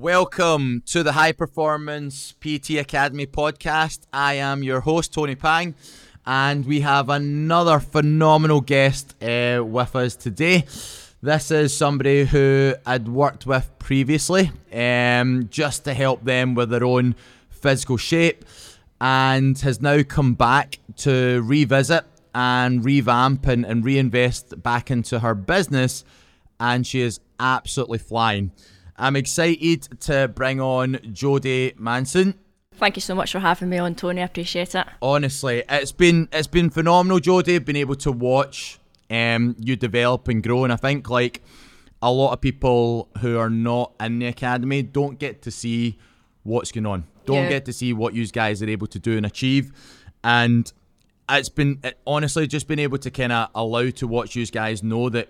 Welcome to the High Performance PT Academy podcast. I am your host, Tony Pang, and we have another phenomenal guest uh, with us today. This is somebody who I'd worked with previously um, just to help them with their own physical shape and has now come back to revisit and revamp and, and reinvest back into her business. And she is absolutely flying. I'm excited to bring on Jodie Manson. Thank you so much for having me on, Tony. I appreciate it. Honestly, it's been it's been phenomenal, Jodie. Been able to watch um, you develop and grow, and I think like a lot of people who are not in the academy don't get to see what's going on. Don't Yeah. get to see what you guys are able to do and achieve, and it's been it, honestly just been able to kind of allow to watch you guys know that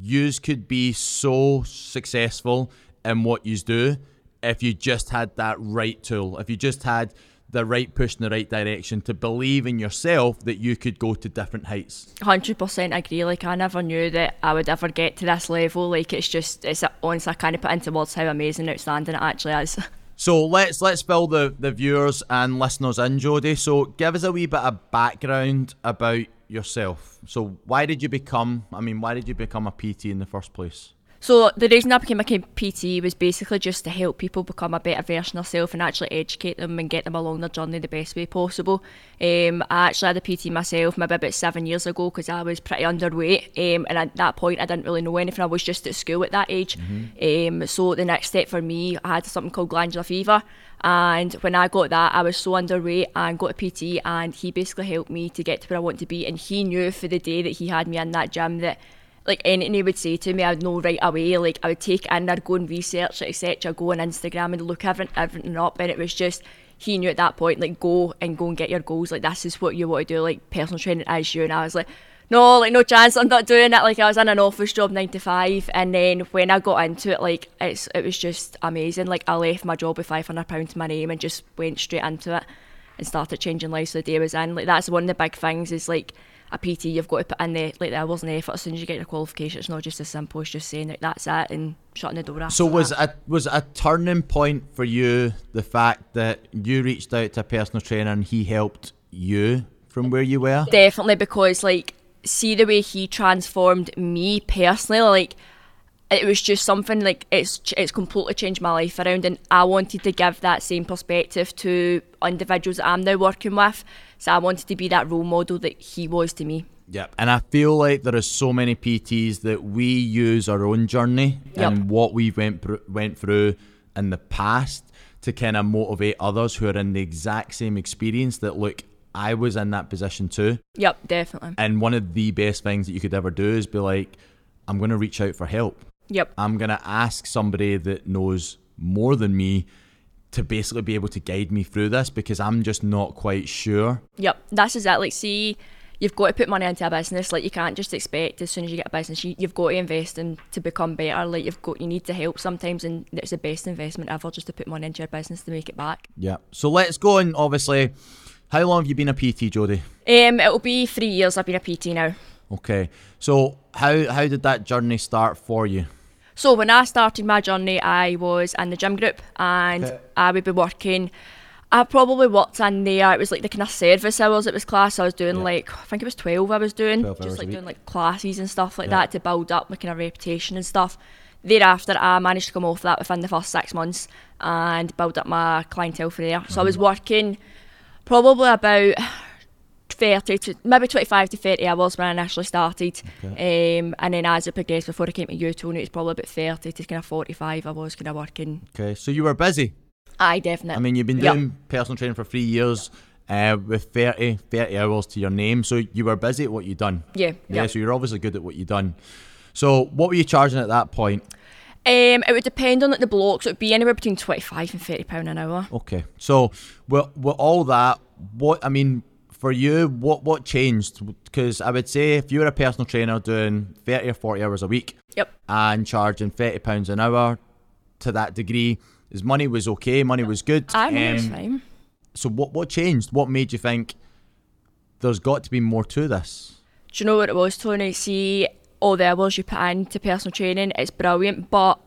yous could be so successful in what you do if you just had that right tool, if you just had the right push in the right direction to believe in yourself that you could go to different heights. 100% agree. Like, I never knew that I would ever get to this level. Like, it's just, it's honestly, I can't put into words how amazing, outstanding it actually is. So let's let's fill the, the viewers and listeners in, Jodie. So give us a wee bit of background about yourself. So why did you become I mean, why did you become a PT in the first place? So the reason I became a PT was basically just to help people become a better version of themselves and actually educate them and get them along their journey the best way possible. Um, I actually had a PT myself maybe about seven years ago because I was pretty underweight um, and at that point I didn't really know anything. I was just at school at that age. Um, so the next step for me, I had something called glandular fever. And when I got that, I was so underweight and got a PT, and he basically helped me to get to where I want to be. And he knew for the day that he had me in that gym that like anything he would say to me, I would know right away. Like I would take in, I'd go and research etc. Go on Instagram and look everything, everything up, and it was just he knew at that point, like go and go and get your goals. Like this is what you want to do. Like personal training as you, and I was like. No, like no chance. I'm not doing it. Like I was in an office job, nine to five, and then when I got into it, like it's it was just amazing. Like I left my job with five hundred pounds to my name and just went straight into it and started changing lives the day I was in. Like that's one of the big things is like a PT, you've got to put in the like the hours and the effort as soon as you get your qualification. It's not just as simple as just saying like that's it and shutting the door after So was that. a was a turning point for you the fact that you reached out to a personal trainer and he helped you from where you were? definitely because like see the way he transformed me personally like it was just something like it's it's completely changed my life around and I wanted to give that same perspective to individuals that I'm now working with so I wanted to be that role model that he was to me Yep. And I feel like there is so many PTs that we use our own journey Yep. and what we went pr- went through in the past to kind of motivate others who are in the exact same experience that look I was in that position too. yep definitely And one of the best things that you could ever do is be like I'm going to reach out for help. yep I'm going to ask somebody that knows more than me to basically be able to guide me through this because I'm just not quite sure. Yep, that's exactly. Like, see, you've got to put money into a business. Like, you can't just expect as soon as you get a business, you, you've got to invest in to become better. Like, you've got you need to help sometimes, and it's the best investment ever just to put money into your business to make it back. Yeah. So let's go on obviously how long have you been a PT, Jodie? Um, it'll be three years I've been a PT now. Okay. So how how did that journey start for you? So when I started my journey, I was in the gym group, and Okay. I would be working. I probably worked in there. It was like the kind of service hours. It was class. I was doing Yeah. like I think it was twelve. I was doing just like doing like classes and stuff like Yeah. that to build up my kind of reputation and stuff. Thereafter, I managed to come off that within the first six months and build up my clientele from there. So I was Mm-hmm. working probably about 30 to maybe 25 to 30 hours when I initially started. Um, and then as it progressed before I came to you, Tony, it was probably about 30 to kind of 45 I was kind of working. Okay. So you were busy. I definitely. I mean, you've been Yep. doing personal training for 3 years. Uh, with 30, 30 hours to your name, so you were busy at what you'd done. yeah, Yeah, yeah. so you're obviously good at what you done. So what were you charging at that point? Um, it would depend on like, the blocks. It would be anywhere between 25 and 30 pound an hour. Okay, so with, with all that, what I mean for you, what what changed? Because I would say if you were a personal trainer doing thirty or forty hours a week Yep. and charging thirty pounds an hour to that degree, his money was okay, money was good. I Um, fine. So what what changed? What made you think there's got to be more to this? Do you know what it was, Tony? See, all the hours you put into personal training, it's brilliant, but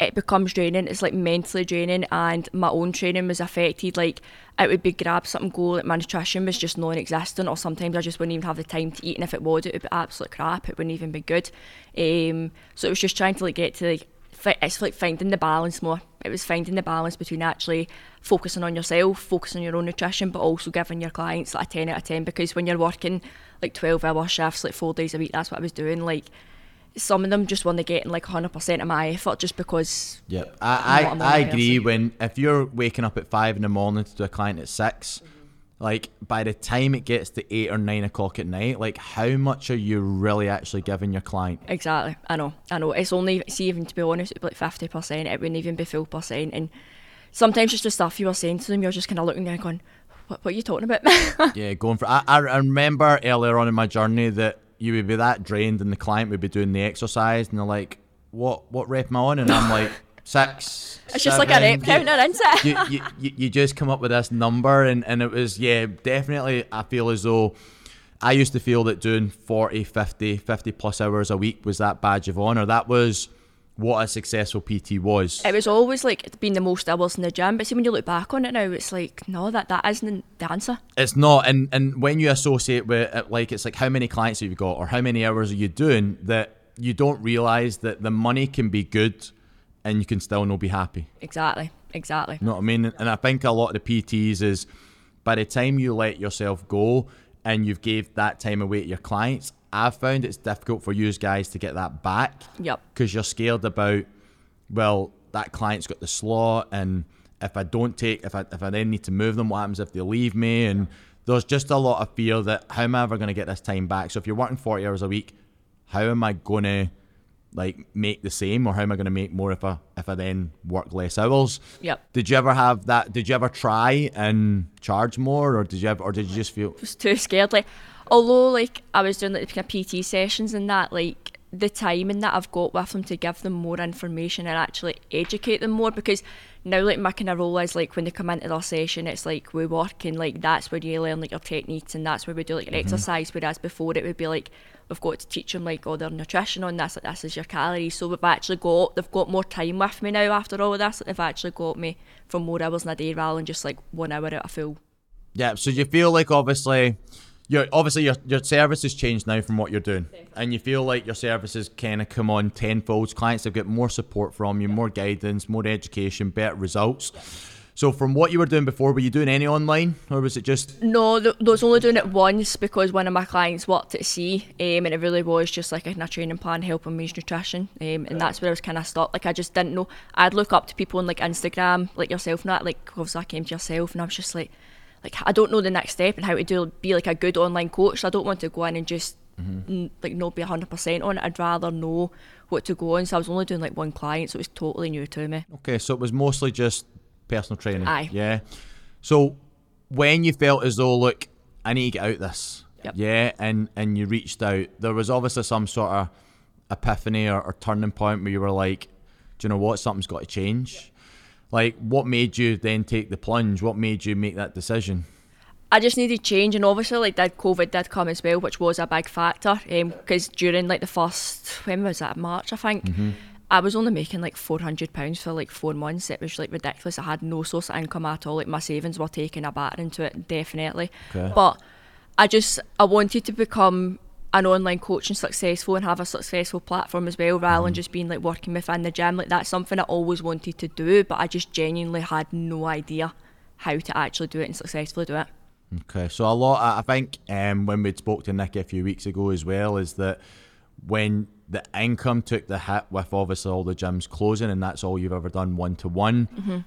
it becomes draining. It's like mentally draining, and my own training was affected. Like it would be grab something, go. Like my nutrition was just non-existent, or sometimes I just wouldn't even have the time to eat. And if it was, it would be absolute crap. It wouldn't even be good. Um, so it was just trying to like get to like fi- it's like finding the balance more. It was finding the balance between actually focusing on yourself, focusing on your own nutrition, but also giving your clients like a ten out of ten. Because when you're working like twelve hour shifts, like four days a week, that's what I was doing. Like some of them just want to getting like 100% of my effort just because Yeah, I, I, I agree. person. When if you're waking up at five in the morning to do a client at 6 mm-hmm. like by the time it gets to eight or nine o'clock at night, like how much are you really actually giving your client? exactly I know I know it's only see even to be honest it'd be like 50% it wouldn't even be full percent and sometimes just the stuff you were saying to them you're just kind of looking there going what, what are you talking about Yeah, going for. I I remember earlier on in my journey that you would be that drained, and the client would be doing the exercise, and they're like, "What what rep am I on?" And I'm like, six. it's just like a rep seven." counter isn't it you, you, you, you just come up with this number and, and it was yeah definitely i feel as though i used to feel that doing 40 50 50 plus hours a week was that badge of honor that was what a successful pt was. It was always like being the most hours in the gym but see when you look back on it now it's like no that that isn't the answer. It's not and and when you associate with it like it's like how many clients have you got or how many hours are you doing that you don't realize that the money can be good and you can still not be happy? Exactly exactly. You know what I mean? And I think a lot of the PTs is by the time you let yourself go and you've gave that time away to your clients, I've found it's difficult for you guys to get that back yep because you're scared about, well, that client's got the slot and if I don't take, if I, if I then need to move them, what happens if they leave me? And there's just a lot of fear that how am I ever going to get this time back? So if you're working 40 hours a week, how am I going to like make the same or how am I going to make more if I if I then work less hours? yep Did you ever have that? Did you ever try and charge more, or did you ever, or did you just feel? was too scared. Like, although like I was doing like the kind of PT sessions and that, like the timing that I've got with them to give them more information and actually educate them more because now like my kind of role is like when they come into their session, it's like we work and like that's where you learn like your techniques and that's where we do like your mm-hmm. exercise. Whereas before it would be like we've got to teach them like all their nutrition on this, like this is your calories. So we've actually got they've got more time with me now after all of this. Like, they've actually got me for more hours in a day rather than just like one hour out of full. Yeah. So you feel like obviously, your obviously your your service has changed now from what you're doing, and you feel like your services kind of come on tenfold. Clients have got more support from you, more guidance, more education, better results. So from what you were doing before, were you doing any online, or was it just? No, th- I was only doing it once because one of my clients worked at sea, um, and it really was just like a, training plan helping me with nutrition, um, and that's where I was kind of stopped. Like I just didn't know. I'd look up to people on like Instagram, like yourself, that. Like obviously I came to yourself, and I was just like, like I don't know the next step and how to do be like a good online coach. So I don't want to go in and just mm-hmm. n- like not be hundred percent on it. I'd rather know what to go on. So I was only doing like one client, so it was totally new to me. Okay, so it was mostly just personal training. Aye. Yeah. So when you felt as though, look, I need to get out this. Yep. Yeah, and and you reached out. There was obviously some sort of epiphany or, or turning point where you were like, do you know what? Something's got to change. Like, what made you then take the plunge? What made you make that decision? I just needed change, and obviously, like that COVID did come as well, which was a big factor. Um, because during like the first, when was that March, I think, mm-hmm. I was only making like four hundred pounds for like four months. It was like ridiculous. I had no source of income at all. Like my savings were taking a batter into it, definitely. Okay. But I just I wanted to become an online coach and successful and have a successful platform as well, rather than just being like working within the gym. Like that's something I always wanted to do, but I just genuinely had no idea how to actually do it and successfully do it. Okay, so a lot. I think um, when we spoke to Nicky a few weeks ago as well, is that when the income took the hit with obviously all the gyms closing, and that's all you've ever done one to one.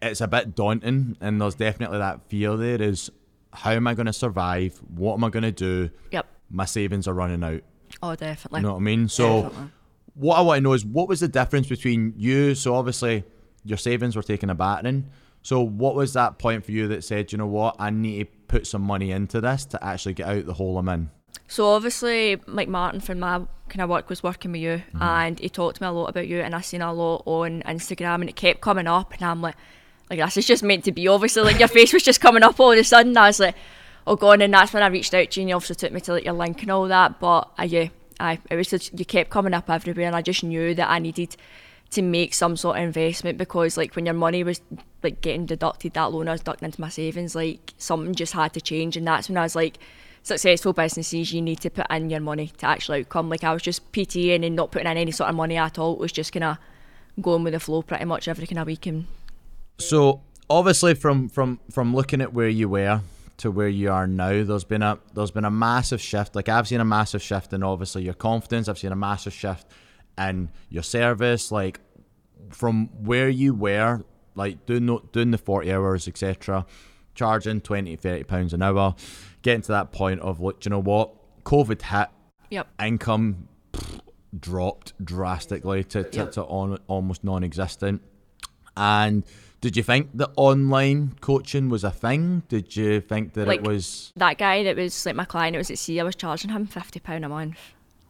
It's a bit daunting, and there's definitely that fear. There is, how am I going to survive? What am I going to do? Yep. My savings are running out. Oh, definitely. You know what I mean? So, Definitely. what I want to know is what was the difference between you? So, obviously, your savings were taking a battering. So, what was that point for you that said, you know what, I need to put some money into this to actually get out the hole I'm in? So obviously, Mike Martin from my kind of work was working with you, mm-hmm. and he talked to me a lot about you, and I seen a lot on Instagram, and it kept coming up, and I'm like, like this is just meant to be. Obviously, like your face was just coming up all of a sudden. I was like, oh god, and that's when I reached out to you, and you obviously took me to like your link and all that. But I, yeah, I it was just you kept coming up everywhere, and I just knew that I needed to make some sort of investment because like when your money was like getting deducted that loan I was ducking into my savings like something just had to change and that's when I was like successful businesses you need to put in your money to actually outcome like I was just PTing and not putting in any sort of money at all it was just kind of going with the flow pretty much every kind of week and So obviously, from from from looking at where you were to where you are now, there's been a there's been a massive shift. Like I've seen a massive shift in obviously your confidence. I've seen a massive shift in your service. Like from where you were, like doing the, doing the forty hours, etc., charging 20 30 pounds an hour, getting to that point of look, you know what? COVID hit, yep income pff, dropped drastically to, to, Yep. to on, almost non-existent and did you think that online coaching was a thing? Did you think that Like- it was that guy that was like my client it was at sea I was charging him £50 a month.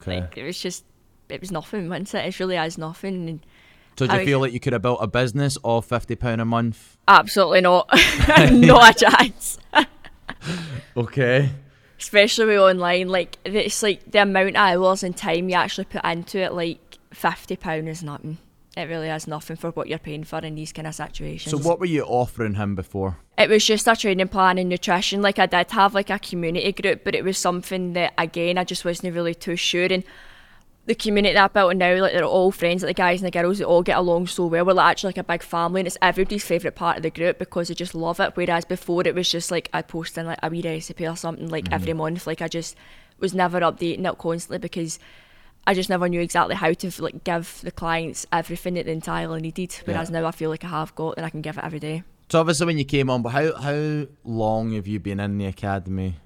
Okay. Like it was just it was nothing wasn't it? It really is nothing and so do you I- feel like you could have built a business off 50 pound a month? Absolutely not. Not a chance okay. Especially with online like it's like the amount of hours and time you actually put into it like 50 pound is nothing it really has nothing for what you're paying for in these kind of situations so what were you offering him before it was just a training plan and nutrition like i did have like a community group but it was something that again i just wasn't really too sure and the community that I built now, like they're all friends, like the guys and the girls, they all get along so well. We're like actually like a big family, and it's everybody's favourite part of the group because they just love it. Whereas before, it was just like I'd post in like a wee recipe or something like every mm-hmm. month. Like I just was never updating it constantly because I just never knew exactly how to like give the clients everything that they entirely needed. Whereas now I feel like I have got and I can give it every day. so obviously when you came on but how how long have you been in the academy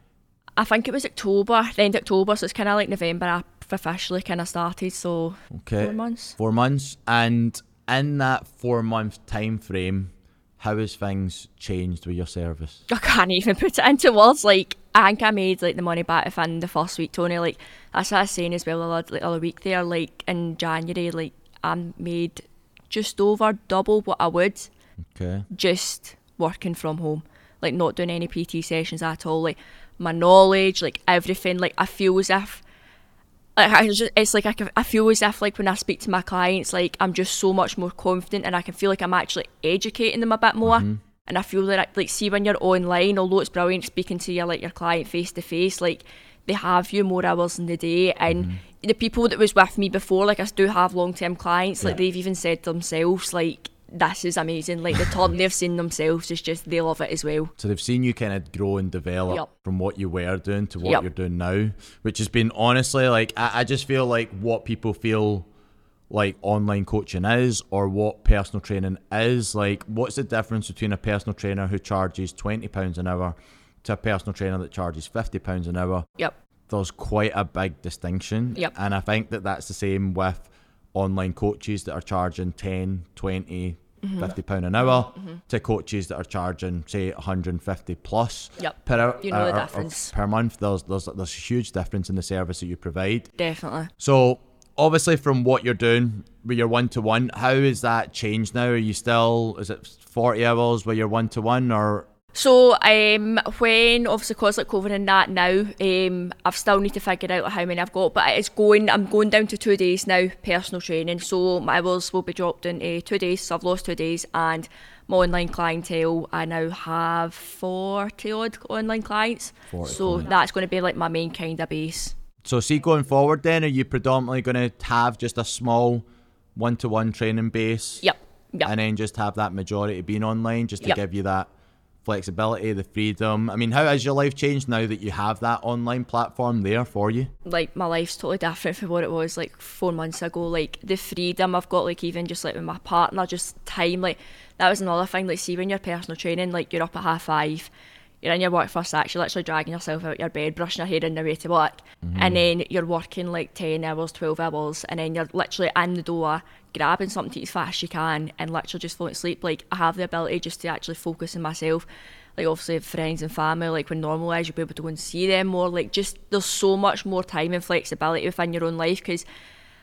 I think it was October, the end of October, so it's kind of like November. I officially kind of started, so okay four months. four months and in that four month time frame how has things changed with your service I can't even put it into words. Like I think I made like the money back within the first week, Tony. Like that's what I was saying as well the other, like, other week there. Like in January, like I made just over double what I would okay just working from home, like not doing any PT sessions at all. Like my knowledge, like everything. Like I feel as if. Like I just, it's like I, can, I feel as if like when I speak to my clients, like I'm just so much more confident, and I can feel like I'm actually educating them a bit more. Mm-hmm. And I feel that like see when you're online, although it's brilliant speaking to your like your client face to face, like they have you more hours in the day, and mm-hmm. the people that was with me before, like I do have long term clients, like Yeah. they've even said to themselves, like this is amazing. Like the turn they've seen themselves is just they love it as well. So they've seen you kind of grow and develop Yep. from what you were doing to what Yep. you're doing now, which has been honestly like I, I just feel like what people feel like online coaching is or what personal training is. Like, what's the difference between a personal trainer who charges twenty pounds an hour to a personal trainer that charges fifty pounds an hour? Yep. There's quite a big distinction. Yep. And I think that that's the same with online coaches that are charging 10, 20, Mm-hmm. 50 pound an hour to coaches that are charging say 150 plus Yep. per hour You know the or- or difference. per month there's there's there's a huge difference in the service that you provide Definitely. so obviously from what you're doing with your one to one how has that changed now are you still is it 40 hours with your one to one or So um, when obviously cause like COVID and that now, um, I've still need to figure out how many I've got, but it's going. I'm going down to two days now, personal training. So my hours will be dropped into two days. So I've lost two days, and my online clientele, I now have forty odd online clients. 40 so clients. that's going to be like my main kind of base. so see going forward then are you predominantly going to have just a small one to one training base Yep. Yep. and then just have that majority being online just to Yep. give you that flexibility the freedom i mean how has your life changed now that you have that online platform there for you like my life's totally different from what it was like four months ago. Like the freedom I've got, like even just like with my partner, just time. Like that was another thing. Like see when you're personal training, like you're up at half five, you're in your work first act, you're literally dragging yourself out your bed, brushing your hair on the way to work, and mm-hmm. then you're working like ten hours, twelve hours, and then you're literally in the door grabbing something to eat as fast as you can, and literally just falling asleep. Like I have the ability just to actually focus on myself like obviously friends and family, like when normal is, you'll be able to go and see them more. Like just there's so much more time and flexibility within your own life because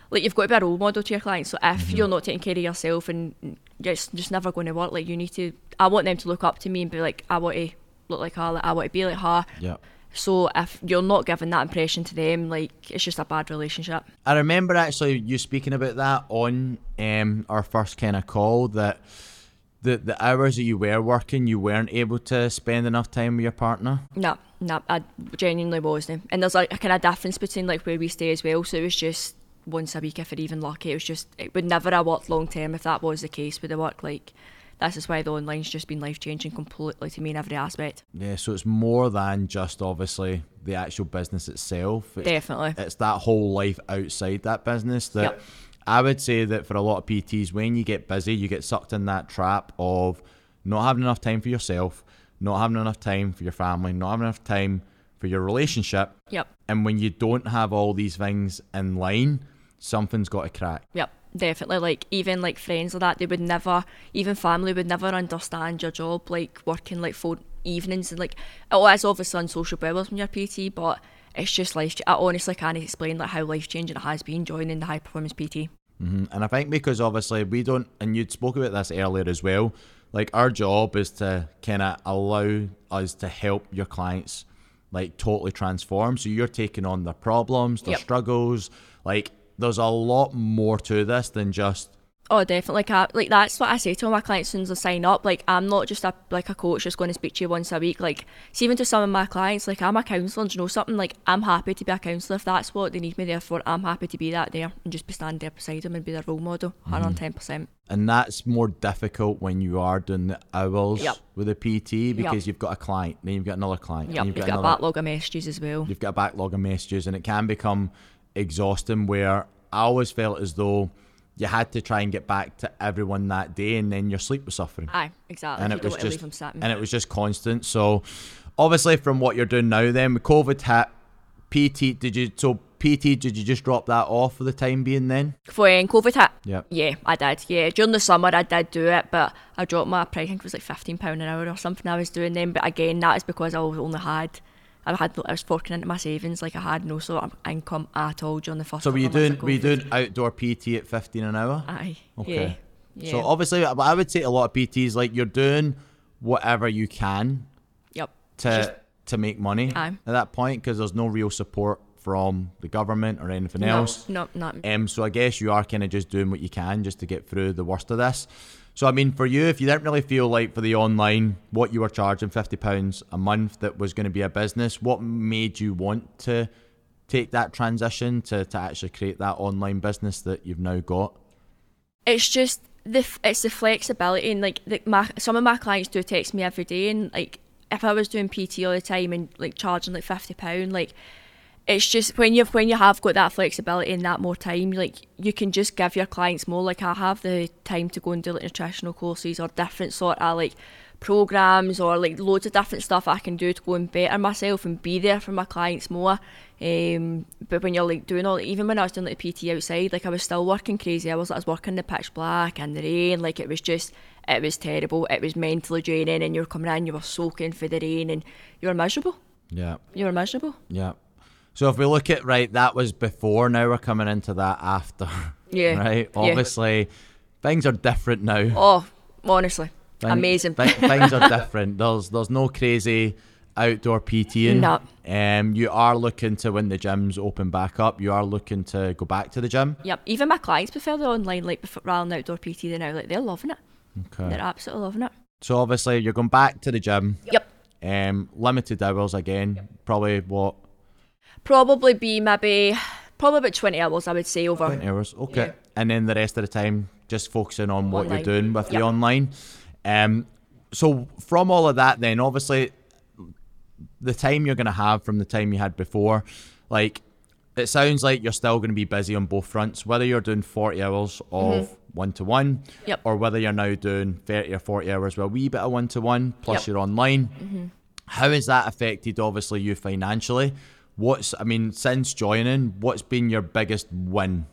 like you've got to be a role model to your clients. So if mm-hmm. you're not taking care of yourself and mm, you're just, just never going to work, like you need to. I want them to look up to me and be like, I want to look like her, like I want to be like her. yeah So if you're not giving that impression to them, like it's just a bad relationship. I remember actually you speaking about that on um, our first kind of call that the the hours that you were working, you weren't able to spend enough time with your partner. No, no, I genuinely wasn't. And there's like a kind of difference between like where we stay as well. So it was just once a week if we're even lucky. It was just it would never have worked long term if that was the case. Would have work like this is why the online's just been life changing completely to me in every aspect. Yeah, so it's more than just obviously the actual business itself. It's, Definitely. It's that whole life outside that business that Yep. I would say that for a lot of PTs, when you get busy, you get sucked in that trap of not having enough time for yourself, not having enough time for your family, not having enough time for your relationship. Yep. And when you don't have all these things in line, something's got to crack. Yep, definitely. Like even like friends like that, they would never, even family would never understand your job, like working like full evenings and like it is obviously unsocial hours when you're PT, but it's just life. I honestly can't explain like how life changing it has been joining the high performance PT. hmm And I think because obviously we don't, and you'd spoke about this earlier as well, like our job is to kind of allow us to help your clients like totally transform. So you're taking on their problems, their Yep. struggles. Like there's a lot more to this than just Oh, definitely. Like, like that's what I say to all my clients as soon as I sign up. Like, I'm not just a like a coach just going to speak to you once a week. Like, see, even to some of my clients, like I'm a counsellor. And do you know something? Like, I'm happy to be a counsellor if that's what they need me there for. I'm happy to be that there and just be standing there beside them and be their role model. 110. Mm. percent and that's more difficult when you are doing the hours Yep. with a PT because you've got a client, then you've got another client, Yep. You've you've got, got, a backlog of messages as well. you've got a backlog of messages and it can become exhausting where I always felt as though you had to try and get back to everyone that day and then your sleep was suffering. Aye, exactly. and you it was want to leave just and it was just constant. So obviously from what you're doing now then with COVID hit, PT did you so PT did you just drop that off for the time being then? For when COVID hit, Yep. yeah, I did. Yeah, during the summer I did do it, but I dropped my price. I think it was like fifteen pound an hour or something. I was doing then, but again, that is because I was only had. I had I was forking into my savings like I had no sort of income at all during the first. So were you doing were you doing outdoor PT at fifteen an hour? Aye. Okay. Yeah. Yeah. So obviously I I would say a lot of PTs like you're doing whatever you can yep. to Just- to make money Aye. at that point because there's no real support from the government or anything No, else. no, not. Um, so I guess you are kind of just doing what you can just to get through the worst of this. So I mean, for you, if you didn't really feel like for the online what you were charging fifty pounds a month that was going to be a business, what made you want to take that transition to to actually create that online business that you've now got? it's just the it's the flexibility and like the, my some of my clients do text me every day and like if I was doing PT all the time and like charging like fifty pound like it's just when you when you have got that flexibility and that more time like you can just give your clients more. Like I have the time to go and do like nutritional courses or different sort of like programs or like loads of different stuff I can do to go and better myself and be there for my clients more. Um, but when you're like doing all even when I was doing like PT outside like I was still working crazy hours. I was working the pitch black and the rain. Like it was just it was terrible. It was mentally draining and you were coming in you were soaking for the rain and you were miserable. Yeah, you were miserable. Yeah. So if we look at right, that was before. Now we're coming into that after. Yeah, Right. yeah. Obviously, things are different now. oh honestly Thing- amazing thi- things are different. There's there's no crazy outdoor PTing. No. Um, you are looking to when the gyms open back up. You are looking to go back to the gym. Yep, even my clients prefer the online like before, rather than outdoor PT. They now like they're loving it. Okay. They're absolutely loving it. So obviously you're going back to the gym. Yep, Um, limited hours again. Probably what probably be maybe probably about twenty hours. I would say over. 20 hours. Okay. Yeah. And then the rest of the time just focusing on what Online. you're doing with the online. Um, so from all of that, then obviously the time you're going to have from the time you had before, like it sounds like you're still going to be busy on both fronts, whether you're doing 40 hours of one to one, Mm-hmm. Or whether you're now doing 30 or 40 hours with a wee bit of one to one, plus Yep. Mm-hmm. you're online. How has that affected, obviously, you financially? What's, I mean, since joining, what's been your biggest win?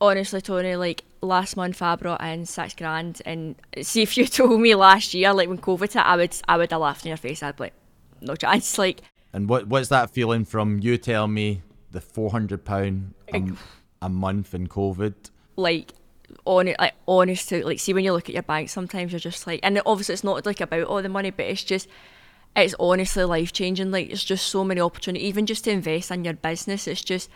Honestly, Tony, like last month I brought in six grand, and see if you told me last year, like when COVID hit, I would I would have laughed in your face. I'd be like, no chance. Like And what what's that feeling from you telling me the four hundred pound a, a month in COVID? like on it like honest to like see when you look at your bank sometimes you're just like and obviously it's not like about all the money but it's just it's honestly life changing. Like it's just so many opportunities, even just to invest in your business. It's just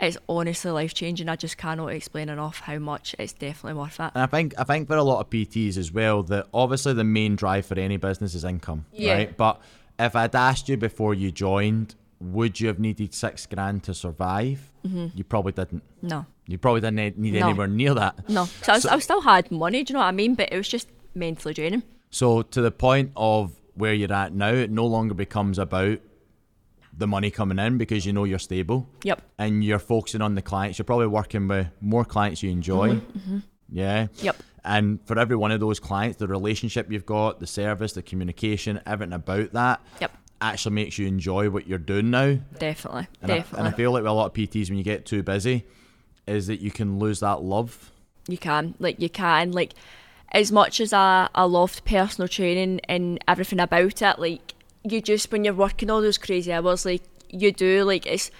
it's honestly life changing. I just cannot explain enough how much it's definitely worth it. And I think I think for a lot of PTs as well that obviously the main drive for any business is income, Yeah. right? But if I'd asked you before you joined, would you have needed six grand to survive? You probably didn't. No, You probably didn't need Mm-hmm. No. anywhere near that. no. So, I, was, I still had money. Do you know what I mean? But it was just mentally draining. So to the point of where you're at now, it no longer becomes about the money coming in because you know you're stable Yep. and you're focusing on the clients. You're probably working with more clients you enjoy. Mm-hmm. Mm-hmm. Yeah. Yep. And for every one of those clients, the relationship you've got, the service, the communication, everything about that Yep. actually makes you enjoy what you're doing now. Definitely. And I, definitely. and I feel like with a lot of PTs, when you get too busy, is that you can lose that love. you can like you can like as much as I, I loved personal training and everything about it like you just when you're working all those crazy hours like you do like it's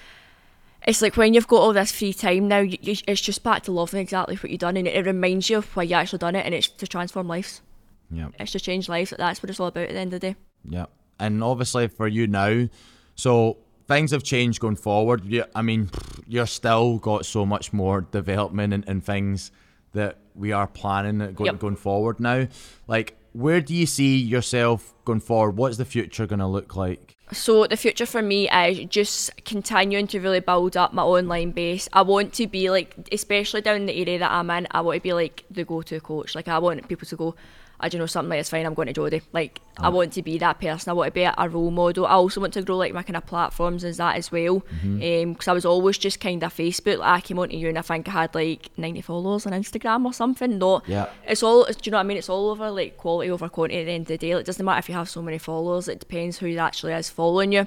it's like when you've got all this free time now you, you, it's just back to loving exactly what you've done and it, it reminds you of why you actually done it and it's to transform lives Yeah. it's to change lives that's what it's all about at the end of the day Yeah. And obviously for you now, so things have changed going forward. You, I mean, you're still got so much more development and, and things that we are planning going, Yep. going forward now. Like, where do you see yourself going forward? What's the future going to look like? So the future for me is just continuing to really build up my online base. I want to be like, especially down in the area that I'm in, I want to be like the go-to coach. Like I want people to go, I don't know something like it's fine. I'm going to Jodie. Like I oh. want to be that person. I want to be a, role model. I also want to grow like my kind of platforms as that as well. Mm-hmm. Um, because I was always just kind of Facebook. Like I came onto you and I think I had like 90 followers on Instagram or something. Not Yeah. it's all do you know what I mean? It's all over like quality over quantity at the end of the day. Like, it doesn't matter if you have so many followers, it depends who actually is following you.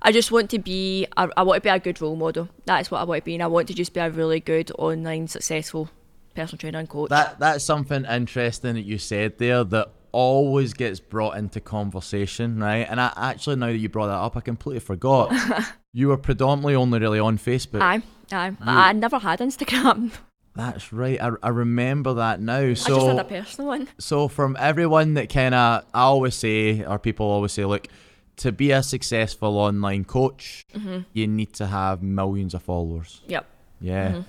I just want to be I, I want to be a good role model. That is what I want to be and I want to just be a really good online successful personal trainer and coach. That That's something interesting that you said there that always gets brought into conversation, right? And I actually, now that you brought that up, I completely forgot. you were predominantly only really on Facebook. aye, aye. I, I never had Instagram. That's right. I, I remember that now. So I just had a personal one. so from everyone that kind of I always say or people always say, look, to be a successful online coach, Mm-hmm. you need to have millions of followers. Yep. Yeah. Mm-hmm.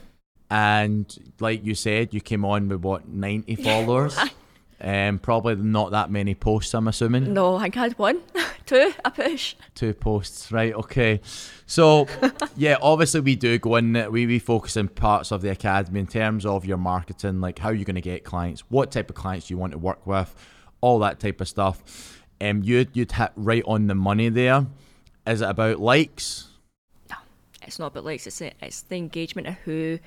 And like you said, you came on with what ninety followers. Um, probably not that many posts. I'm assuming No, I think I had one. Two, a push. two posts, right? Okay, so yeah, obviously we do go in. We we focus in parts of the academy in terms of your marketing, like how you're going to get clients, what type of clients you want to work with, all that type of stuff. Um, you'd you'd hit right on the money there. Is it about likes? No, it's not about likes, it's, it's the engagement of who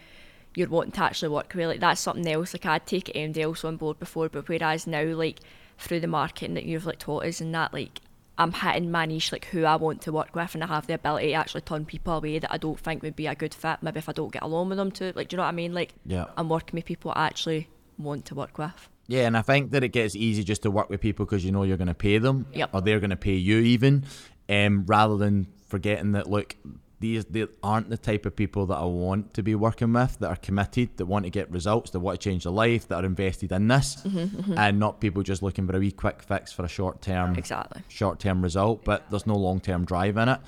you're wanting to actually work with. Like that's something else. Like I'd take anybody else on board before, but whereas now, like through the marketing that you've like taught us and that, like I'm hitting my niche, like who I want to work with, and I have the ability to actually turn people away that I don't think would be a good fit. Maybe if I don't get along with them too. Like, do you know what I mean? Like, Yeah. I'm working with people I actually want to work with. Yeah, and I think that it gets easy just to work with people because you know you're going to pay them, Yep. or they're going to pay you even, um, rather than forgetting that look, these they aren't the type of people that I want to be working with that are committed, that want to get results, that want to change their life, that are invested in this, Mm-hmm, and not people just looking for a wee quick fix for a short term Exactly. short term result, but there's no long term drive in it.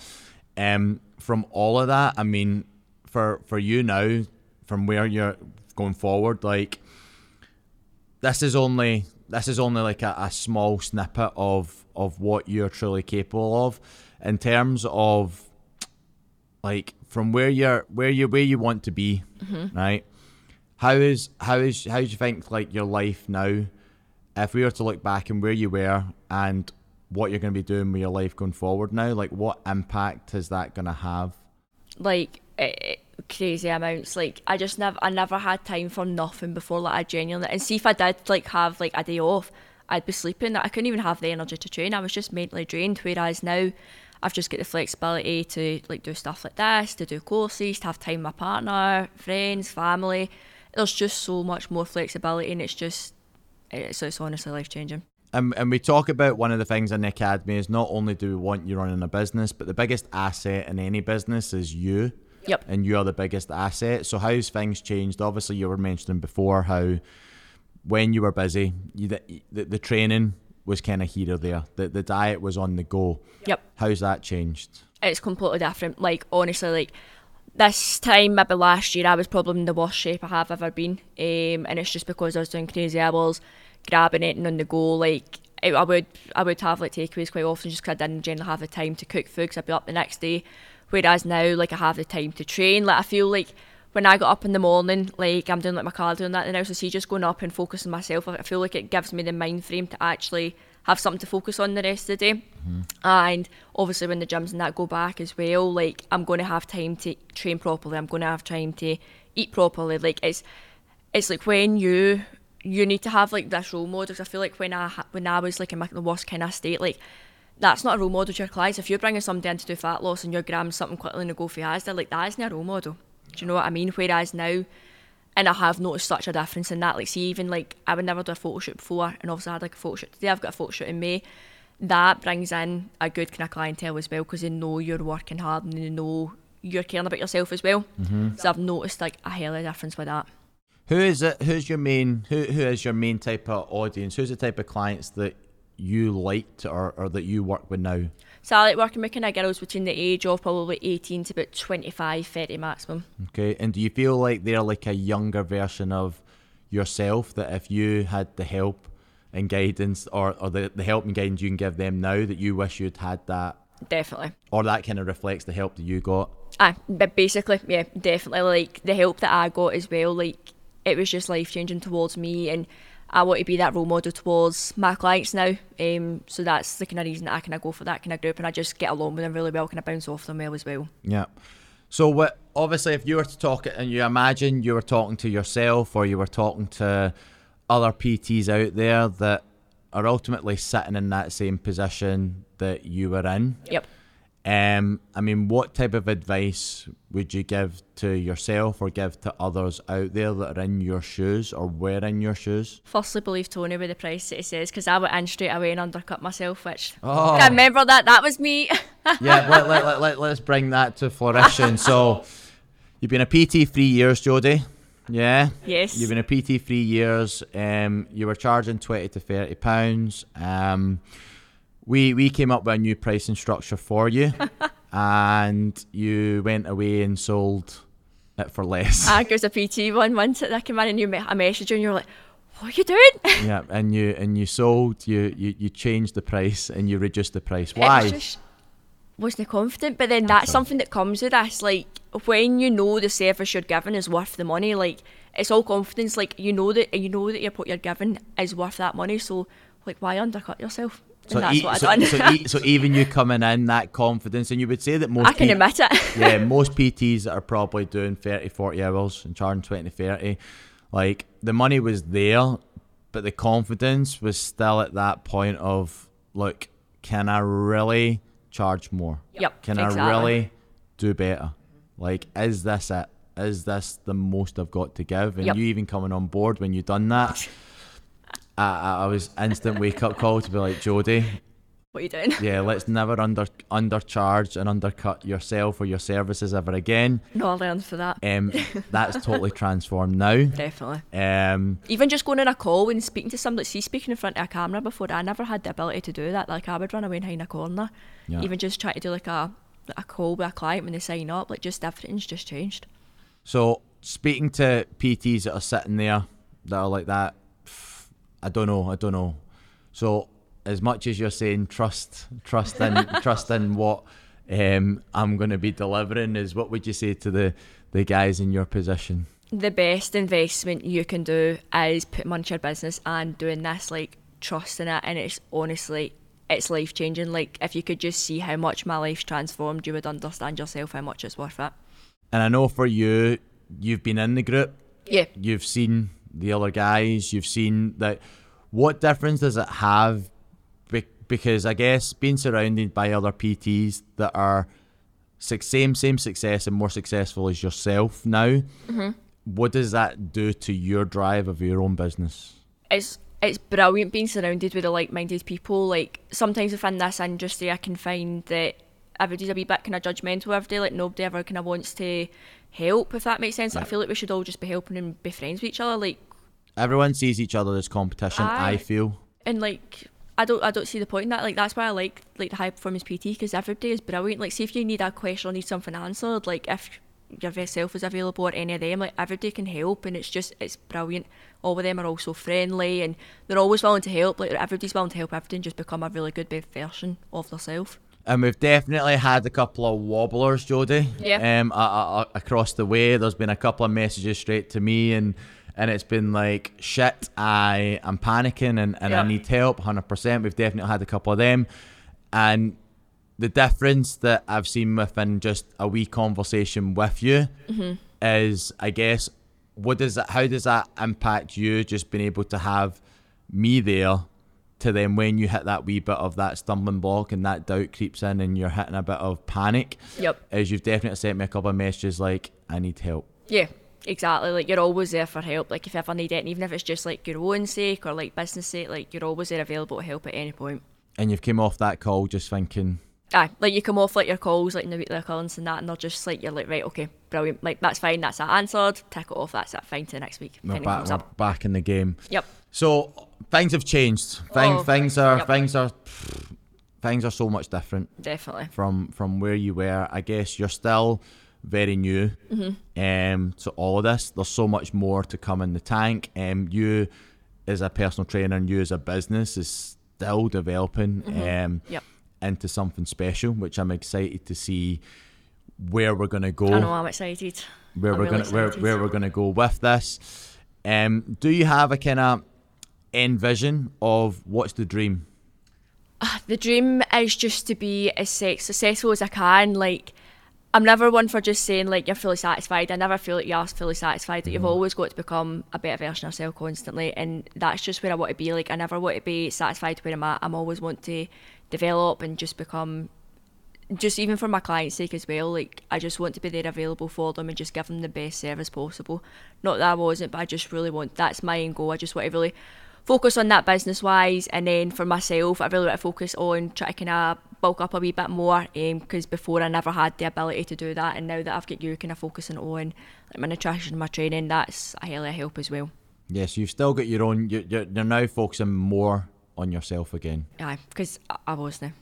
Um, from all of that, I mean, for for you now, from where you're going forward, like this is only this is only like a, a small snippet of of what you're truly capable of in terms of like from where you're where you where you want to be, right? How is how is how do you think like your life now? If we were to look back and where you were and what you're going to be doing with your life going forward now, like what impact is that going to have? like eh, eh, crazy amounts. Like I just never, I never had time for nothing before. Like I genuinely, and see if I did like have like a day off, I'd be sleeping. I couldn't even have the energy to train. I was just mentally drained. Whereas now, I've just got the flexibility to like do stuff like this, to do courses, to have time with my partner, friends, family. There's just so much more flexibility, and it's just, it's, it's honestly life changing. And, and we talk about one of the things in the academy is not only do we want you running a business, but the biggest asset in any business is you. Yep. And you are the biggest asset. So how's things changed? Obviously, you were mentioning before how when you were busy, you, the, the, the training was kind of here or there. The the diet was on the go. Yep. How's that changed? It's completely different. Like honestly, like this time maybe last year I was probably in the worst shape I have ever been. Um, and it's just because I was doing crazy hours, grabbing it and on the go. Like I I would I would have like takeaways quite often just because I didn't generally have the time to cook food because I'd be up the next day. Whereas now, like I have the time to train. Like I feel like when I got up in the morning, like I'm doing like my cardio and that, and now so see just going up and focusing myself. I feel like it gives me the mind frame to actually have something to focus on the rest of the day. Mm-hmm. And obviously, when the gyms and that go back as well, like I'm going to have time to train properly. I'm going to have time to eat properly. Like it's it's like when you you need to have like this role model. 'cause I feel like when I when I was like in my the worst kind of state, like that's not a role model to your clients. If you're bringing somebody in to do fat loss and you're grabbing something quickly and go for as they're like that isn't a role model. Do you know what I mean? Whereas now, and I have noticed such a difference in that. Like, see, even like I would never do a photo shoot before, and obviously I had like a photo shoot today. I've got a photo shoot in May. That brings in a good kind of clientele as well because they know you're working hard and they know you're caring about yourself as well. Mm-hmm. So I've noticed like a hell of a difference with that. Who is it? Who's your main? Who who is your main type of audience? Who's the type of clients that you like or or that you work with now? So I like working with kind of girls between the age of probably 18 to about 25, 30 maximum. Okay, and do you feel like they're like a younger version of yourself? That if you had the help and guidance, or or the the help and guidance you can give them now, that you wish you'd had that, Definitely. or that kind of reflects the help that you got. Aye, but basically, yeah, definitely. Like the help that I got as well, like it was just life changing towards me, and I want to be that role model towards my clients now. Um, so that's the kind of reason that I kind of go for that kind of group, and I just get along with them really well, kind of bounce off them well as well. Yeah. So what? Obviously, if you were to talk, it and you imagine you were talking to yourself, or you were talking to other PTs out there that are ultimately sitting in that same position that you were in. Yep. Um, I mean, what type of advice would you give to yourself or give to others out there that are in your shoes or were in your shoes? Firstly, believe Tony with the price that he says, because I went in straight away and undercut myself, which Oh. I remember that. That was me. yeah, let, let, let, let, let's bring that to fruition. so, you've been a PT three years, Jodie. Yeah. yes. You've been a PT three years. Um, you were charging twenty to thirty pounds. Um, we we came up with a new pricing structure for you, and you went away and sold it for less. Ah, I was a PT one once that I came in and you met a message and you were like, what are you doing? yeah, and you and you sold. You, you you changed the price and you reduced the price. Why? wasn't confident. But then that's something that comes with us. Like when you know the service you're giving is worth the money, like it's all confidence. Like you know that you know that your what you're giving is worth that money. So like why undercut yourself? And that's e- so, so, e- so even you coming in that confidence, and you would say that most I can P- admit it. yeah, most PTs that are probably doing 30, 40 hours and charging 20, 30, like the money was there, but the confidence was still at that point of, look, can I really charge more? Yep, Can I really do better? Like, is this it? Is this the most I've got to give? And Yep. you even coming on board when you've done that, I, I was instant wake up call to be like, Jodie. what are you doing? yeah, let's never under undercharge and undercut yourself or your services ever again. No, I learned for that. Um, that's totally transformed now. Definitely. Um, Even just going on a call and speaking to somebody, see, speaking in front of a camera before, I never had the ability to do that. Like, I would run away and hide in a corner. Yeah. Even just trying to do like a, a call with a client when they sign up, like, just everything's just changed. so speaking to PTs that are sitting there that are like that, I don't know, I don't know. So as much as you're saying trust, trust in, trust in what um, I'm going to be delivering, is what would you say to the the guys in your position? the best investment you can do is put money into your business and doing this like trusting it and it's honestly it's life changing like if you could just see how much my life's transformed you would understand yourself how much it's worth it And I know for you, you've been in the group, yeah you've seen the other guys, you've seen that. What difference does it have? Be- because I guess being surrounded by other PTs that are same same success and more successful as yourself now, mm-hmm. what does that do to your drive of your own business? it's it's brilliant being surrounded with the like-minded people like sometimes within this industry I can find that everybody's a wee bit kind of judgmental every day like nobody ever kind of wants to help if that makes sense I feel like we should all just be helping and be friends with each other like Everyone sees each other as competition. I Aye. feel. and like I don't I don't see the point in that. Like that's why I like like the high performance PT because every day is brilliant. Like see if you need a question or need something answered, like if yourself is available or any of them, like everybody can help and it's just it's brilliant. All of them are also friendly and they're always willing to help. Like everybody's willing to help everything, just become a really good version of themselves. And we've definitely had a couple of wobblers, Jodie. Yeah. Um, a- a- across the way, there's been a couple of messages straight to me, and and it's been like, shit, I am panicking and, and I need help, hundred percent. We've definitely had a couple of them, and the difference that I've seen within just a wee conversation with you Mm-hmm. is, I guess, what does that? How does that impact you? Just being able to have me there to then when you hit that wee bit of that stumbling block and that doubt creeps in and you're hitting a bit of panic, Yep. is you've definitely sent me a couple of messages like, I need help. Yeah, exactly. Like you're always there for help. Like if you ever need it, and even if it's just like your own sake or like business sake, like you're always there available to help at any point. And you've came off that call just thinking, Aye, like you come off like your calls like in the weekly occurrence and that, and they're just like you're like right, okay, brilliant. Like that's fine, that's that answered. Tick it off. That's that Fine to the next week. we're back, we're back in the game. Yep. So things have changed. Thing, Oh, things are yep. things are things are so much different Definitely. from from where you were. I guess you're still very new um, to all of this. There's so much more to come in the tank. Um, you as a personal trainer and you as a business is still developing um, Yep. into something special, which I'm excited to see where we're gonna go I know. I'm excited. where I'm we're really gonna where, where we're gonna go with this. Um, do you have a kind of end vision of what's the dream? Ah, the dream is just to be as sex- successful as I can. Like, I'm never one for just saying like you're fully satisfied. I never feel like you are fully satisfied. Like, you've mm-hmm. always got to become a better version of yourself constantly, and that's just where I want to be. Like, I never want to be satisfied where I'm at. I'm always want to develop and just become. Just even for my clients' sake as well, like I just want to be there available for them and just give them the best service possible. Not that I wasn't, but I just really want that's my end goal. I just want to really focus on that business wise, and then for myself, I really want to focus on trying to kind of bulk up a wee bit more. Um, because before I never had the ability to do that, and now that I've got you kind of focusing on like my nutrition, my training, that's a hell of a help as well. Yes, you've still got your own. You're, you're, now focusing more on yourself again. Aye, because I, I wasn't.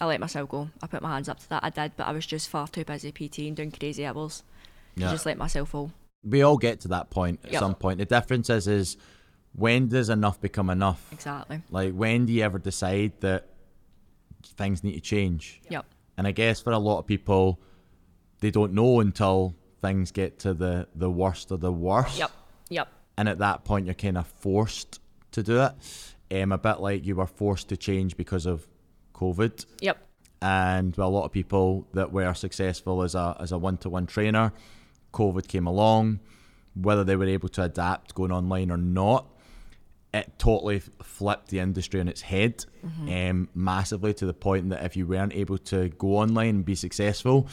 I let myself go. I put my hands up to that. I did, but I was just far too busy PT and doing crazy hours. Yeah. Just let myself fall. We all get to that point at Yep. some point. The difference is, is when does enough become enough? Exactly. Like when do you ever decide that things need to change? Yep. And I guess for a lot of people, they don't know until things get to the the worst of the worst. Yep. Yep. and at that point you're kind of forced to do it. Um, a bit like you were forced to change because of COVID, Yep. and a lot of people that were successful as a as a one to one trainer, COVID came along. Whether they were able to adapt going online or not, it totally flipped the industry on its head, um, massively to the point that if you weren't able to go online and be successful,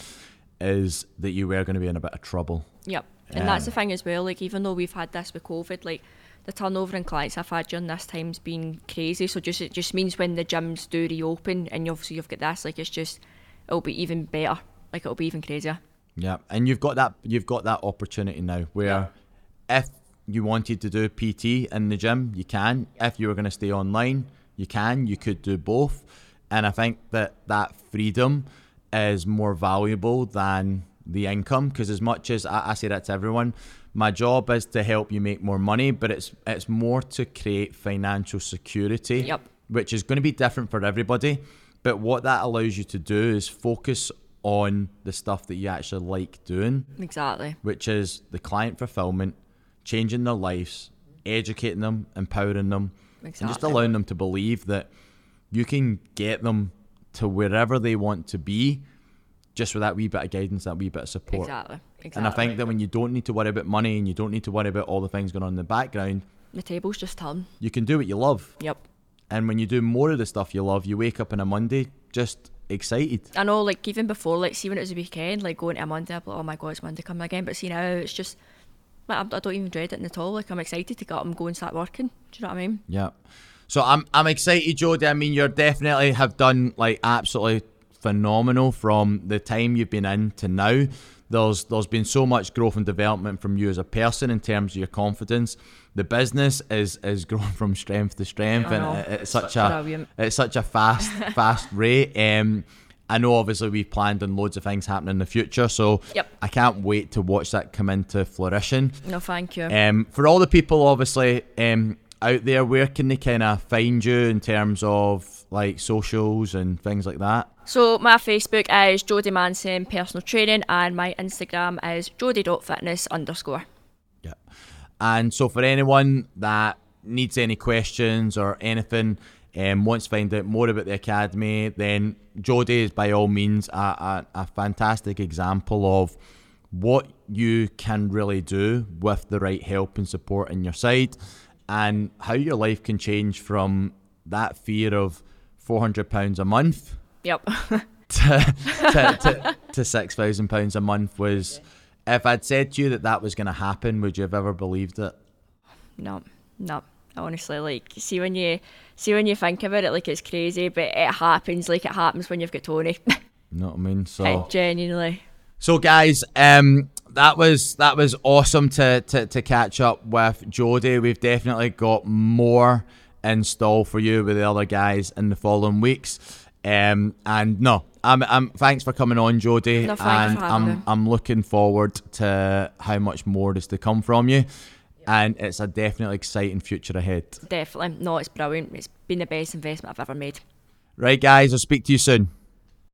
is that you were going to be in a bit of trouble. Yep. And that's the Um, thing as well, like even though we've had this with COVID, like the turnover in clients I've had during this time's been crazy. So just it just means when the gyms do reopen and you obviously you've got this, like it's just it'll be even better. Like it'll be even crazier. Yeah, and you've got that you've got that opportunity now where if you wanted to do PT in the gym, you can. If you were going to stay online, you can. You could do both, and I think that that freedom is more valuable than the income because as much as I, I say that to everyone, my job is to help you make more money, but it's it's more to create financial security Yep. which is going to be different for everybody. But what that allows you to do is focus on the stuff that you actually like doing, Exactly. which is the client fulfillment, changing their lives, educating them, empowering them, and just allowing them to believe that you can get them to wherever they want to be just with that wee bit of guidance, that wee bit of support. Exactly. Exactly. And I think that when you don't need to worry about money and you don't need to worry about all the things going on in the background, the tables just turn. you can do what you love. Yep. And when you do more of the stuff you love, you wake up on a Monday just excited. I know, like even before, like see when it was a weekend, like going to a Monday, I'm like, oh my god, it's Monday coming again. But see now, it's just like I'm- I don't even dread it at all. Like I'm excited to get up and go and start working. Do you know what I mean? Yeah. So I'm I'm excited, Jodie. I mean, you're definitely have done like absolutely phenomenal from the time you've been in to now. there's there's been so much growth and development from you as a person in terms of your confidence. The business is is growing from strength to strength, and know. it- it's such a Brilliant. it's such a fast fast rate. Um, I know obviously we've planned on loads of things happening in the future, so Yep. I can't wait to watch that come into flourishing. No, thank you. Um, for all the people obviously um, out there, where can they kind of find you in terms of like socials and things like that? So my Facebook is Jodie Manson Personal Training and my Instagram is jodie.fitness underscore. Yeah. And so for anyone that needs any questions or anything, um, wants to find out more about the academy, then Jodie is by all means a, a, a fantastic example of what you can really do with the right help and support in your side and how your life can change from that fear of £400 a month Yep. to, to, to, to six thousand pounds a month was if I'd said to you that that was going to happen, would you have ever believed it? no, no. Honestly, like see when you see when you think about it, like it's crazy, but it happens. Like it happens when you've got Tony. You know what I mean? So, genuinely. so guys, um, that was that was awesome to to, to catch up with Jodie. We've definitely got more in store for you with the other guys in the following weeks. Um, and no, I'm, I'm thanks for coming on, Jodie. No, and I'm me. I'm looking forward to how much more is to come from you. And it's a definitely exciting future ahead. Definitely. No, it's brilliant. It's been the best investment I've ever made. Right, guys, I'll speak to you soon.